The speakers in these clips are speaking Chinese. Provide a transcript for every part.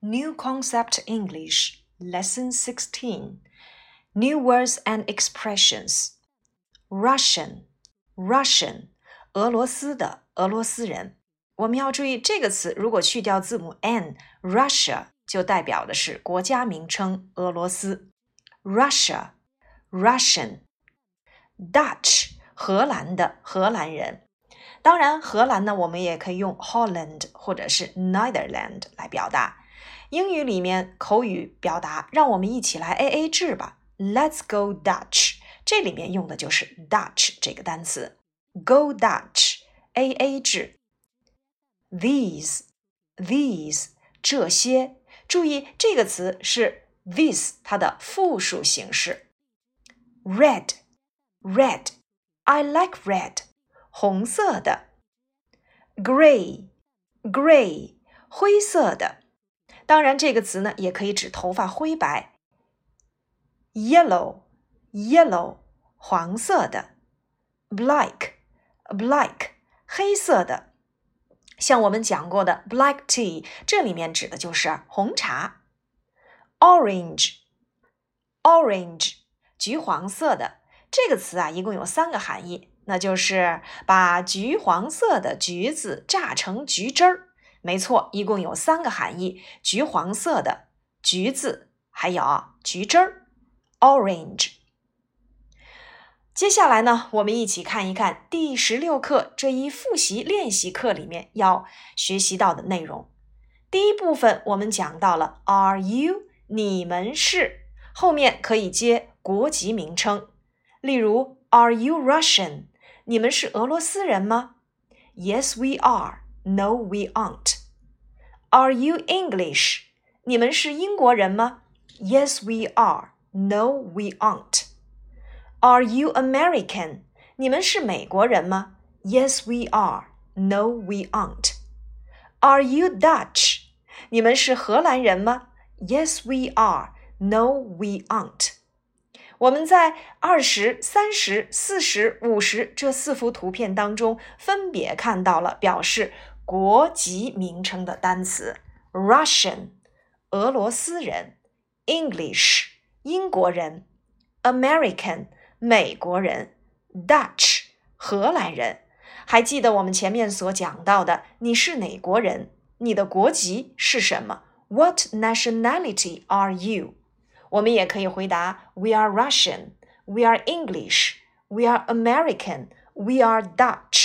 New Concept English Lesson 16 New Words and Expressions Russian Russian 俄罗斯的俄罗斯人。我们要注意这个词，如果去掉字母 n，Russia 就代表的是国家名称俄罗斯。Russia Russian Dutch 荷兰的荷兰人。当然，荷兰呢，我们也可以用 Holland 或者是 Netherland 来表达。 英语里面口语表达，让我们一起来 A A 制吧。Let's go Dutch，这里面用的就是 Dutch 这个单词。Go Dutch，A A 制。These，these 这些，注意这个词是 this 它的复数形式。Red，red，I like red。红色的，gray，gray，灰色的。当然，这个词呢也可以指头发灰白。yellow，yellow，黄色的。black，black，黑色的。像我们讲过的 black tea，这里面指的就是红茶。orange，orange，橘黄色的。这个词啊，一共有三个含义。那就是把橘黄色的橘子榨成橘汁儿。没错，一共有三个含义：橘黄色的橘子，还有橘汁儿 （orange）。接下来呢，我们一起看一看第十六课这一复习练习课里面要学习到的内容。第一部分我们讲到了 “Are you？” 你们是后面可以接国籍名称，例如 “Are you Russian？” 你们是俄罗斯人吗？Yes, we are. No, we aren't. Are you English? 你们是英国人吗？Yes, we are. No, we aren't. Are you American? 你们是美国人吗？Yes, we are. No, we aren't. Are you Dutch? 你们是荷兰人吗？Yes, we are. No, we aren't. 我们在二十三十、四十五十这四幅图片当中，分别看到了表示 国籍名称的单词：Russian（ 俄罗斯人）、English（ 英国人）、American（ 美国人）、Dutch（ 荷兰人）。还记得我们前面所讲到的，你是哪国人？你的国籍是什么？What nationality are you？我们也可以回答：We are Russian, We are English, We are American, We are Dutch。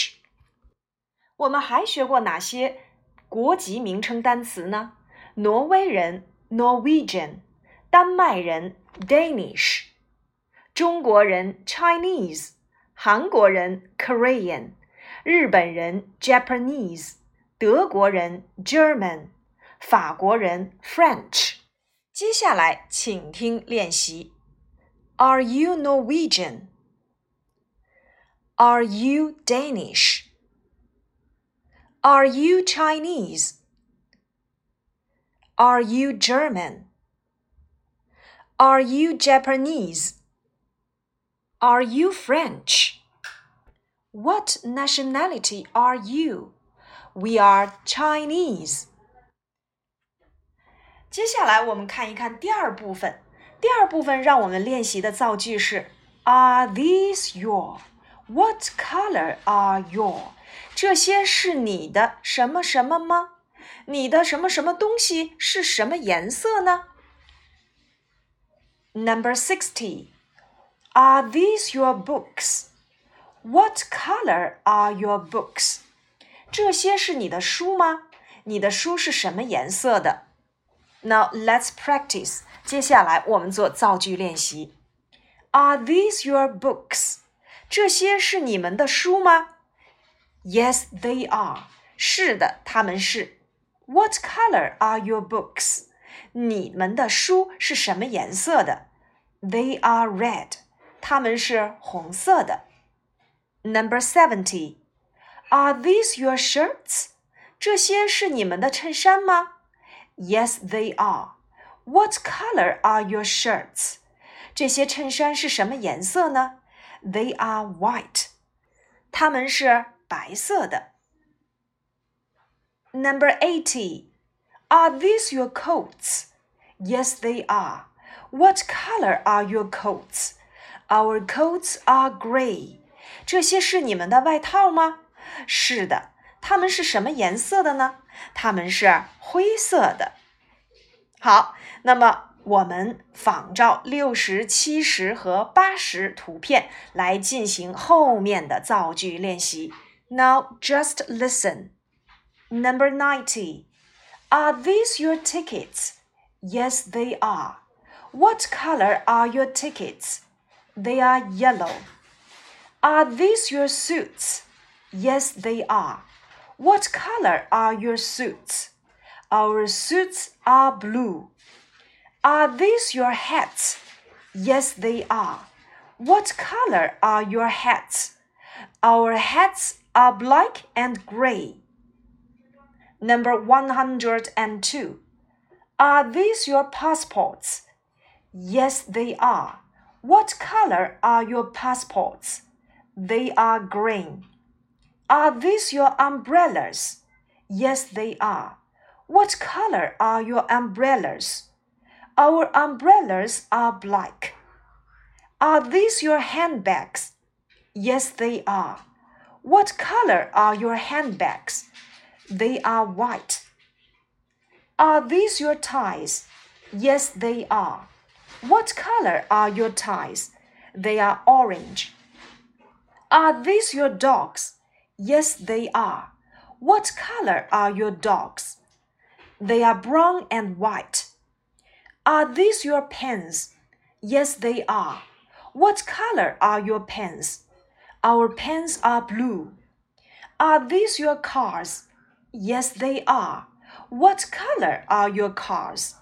我们还学过哪些国籍名称单词呢？挪威人 Norwegian，丹麦人 Danish，中国人 Chinese，韩国人 Korean，日本人 Japanese，德国人 German，法国人 French。接下来，请听练习。Are you Norwegian? Are you Danish? Are you Chinese? Are you German? Are you Japanese? Are you French? What nationality are you? We are Chinese. 接下来我们看一看第二部分。第二部分让我们练习的造句是：Are these your? What color are your? 这些是你的什么什么吗？你的什么什么东西是什么颜色呢？Number sixty. Are these your books? What color are your books? 这些是你的书吗？你的书是什么颜色的？Now let's practice. 接下来我们做造句练习。Are these your books? 这些是你们的书吗 ？Yes, they are. 是的，他们是。What color are your books? 你们的书是什么颜色的？They are red. 它们是红色的。Number seventy. Are these your shirts? 这些是你们的衬衫吗？Yes, they are. What color are your shirts? 这些衬衫是什么颜色呢？They are white. 它们是 白色的。Number eighty. Are these your coats? Yes, they are. What color are your coats? Our coats are gray. 这些是你们的外套吗？是的。它们是什么颜色的呢？它们是灰色的。好，那么我们仿照六十七十和八十图片来进行后面的造句练习。Now just listen. Number ninety. Are these your tickets? Yes, they are. What color are your tickets? They are yellow. Are these your suits? Yes, they are. What color are your suits? Our suits are blue. Are these your hats? Yes, they are. What color are your hats? Our hats are black and gray. Number 102. Are these your passports? Yes, they are. What color are your passports? They are green. Are these your umbrellas? Yes, they are. What color are your umbrellas? Our umbrellas are black. Are these your handbags? Yes, they are. What color are your handbags? They are white. Are these your ties? Yes, they are. What color are your ties? They are orange. Are these your dogs? Yes, they are. What color are your dogs? They are brown and white. Are these your pens? Yes, they are. What color are your pens? Our pens are blue. Are these your cars? Yes, they are. What color are your cars?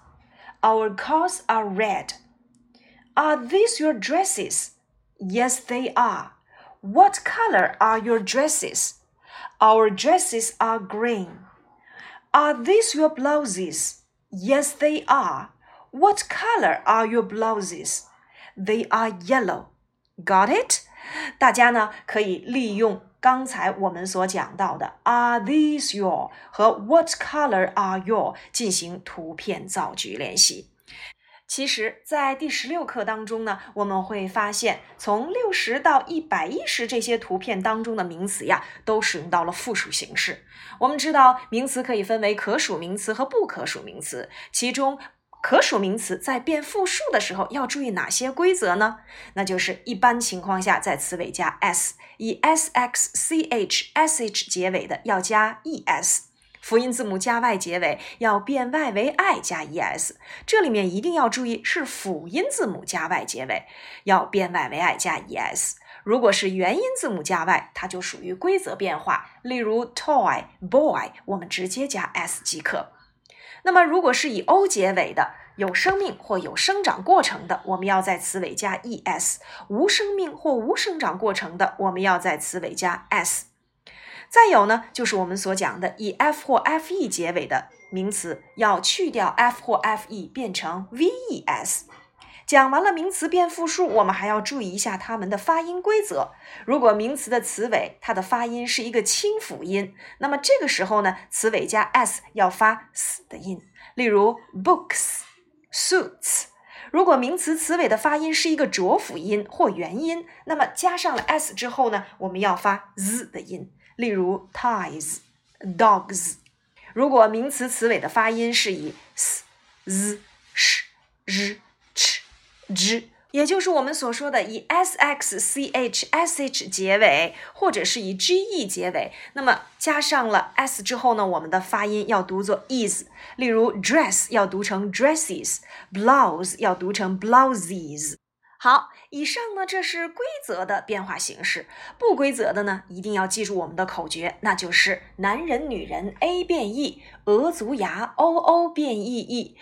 Our cars are red. Are these your dresses? Yes, they are. What color are your dresses? Our dresses are green. Are these your blouses? Yes, they are. What color are your blouses? They are yellow. Got it? 大家呢可以利用刚才我们所讲到的 Are these your 和 What color are your 进行图片造句练习。其实，在第十六课当中呢，我们会发现，从六十到一百一十这些图片当中的名词呀，都使用到了复数形式。我们知道，名词可以分为可数名词和不可数名词，其中。可数名词在变复数的时候要注意哪些规则呢？那就是一般情况下，在词尾加 s，以 s x c h s h 结尾的要加 e s，辅音字母加 y 结尾要变 y 为 i 加 e s。这里面一定要注意是辅音字母加 y 结尾，要变 y 为 i 加 e s。如果是元音字母加 y，它就属于规则变化。例如 toy boy，我们直接加 s 即可。那么，如果是以 o 结尾的有生命或有生长过程的，我们要在词尾加 es；无生命或无生长过程的，我们要在词尾加 s。再有呢，就是我们所讲的以 f 或 fe 结尾的名词，要去掉 f 或 fe，变成 ves。讲完了名词变复数，我们还要注意一下它们的发音规则。如果名词的词尾它的发音是一个清辅音，那么这个时候呢，词尾加 s 要发 s 的音。例如 books、suits。如果名词词尾的发音是一个浊辅音或元音，那么加上了 s 之后呢，我们要发 z 的音。例如 ties、dogs。如果名词词尾的发音是以 s、z、sh、r。之，也就是我们所说的以 s x c h s h 结尾，或者是以 g e 结尾，那么加上了 s 之后呢，我们的发音要读作 is。例如 dress 要读成 dresses，blouse 要读成 blouses。好，以上呢这是规则的变化形式，不规则的呢一定要记住我们的口诀，那就是男人女人 a 变 e，鹅足牙 o o 变 e e。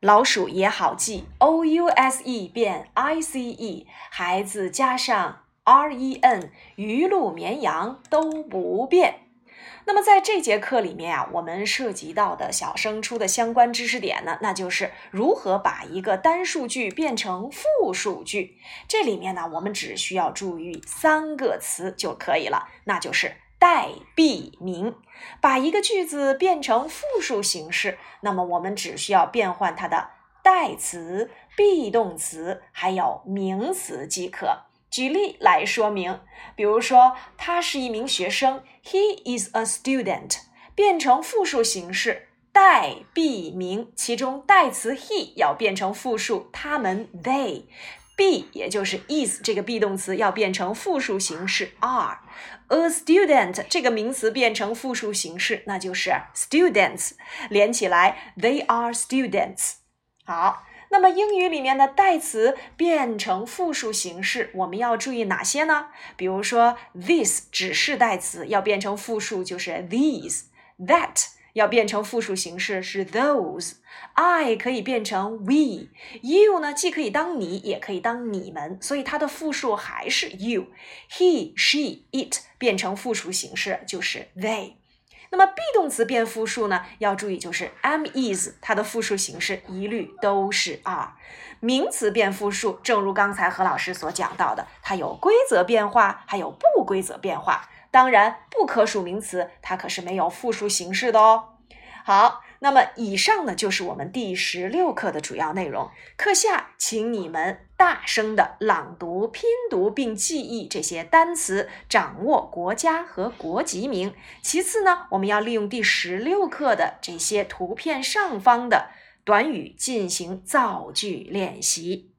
老鼠也好记，o u s e 变 i c e，孩子加上 r e n，鱼鹿绵羊都不变。那么在这节课里面啊，我们涉及到的小升初的相关知识点呢，那就是如何把一个单数句变成复数句。这里面呢，我们只需要注意三个词就可以了，那就是代币名。把一个句子变成复数形式，那么我们只需要变换它的代词、be 动词还有名词即可。举例来说明，比如说，他是一名学生，He is a student，变成复数形式，代 be 名，其中代词 he 要变成复数，他们 they，be 也就是 is 这个 be 动词要变成复数形式 are A student 这个名词变成复数形式，那就是 students，连起来 they are students。好。那么英语里面的代词变成复数形式，我们要注意哪些呢？比如说，this 指示代词要变成复数就是 these；that 要变成复数形式是 those；I 可以变成 we；you 呢既可以当你，也可以当你们，所以它的复数还是 you；he、she、it 变成复数形式就是 they。那么 be 动词变复数呢？要注意，就是 am is 它的复数形式一律都是 are。名词变复数，正如刚才何老师所讲到的，它有规则变化，还有不规则变化。当然，不可数名词它可是没有复数形式的哦。好。那么，以上呢就是我们第十六课的主要内容。课下，请你们大声的朗读、拼读并记忆这些单词，掌握国家和国籍名。其次呢，我们要利用第十六课的这些图片上方的短语进行造句练习。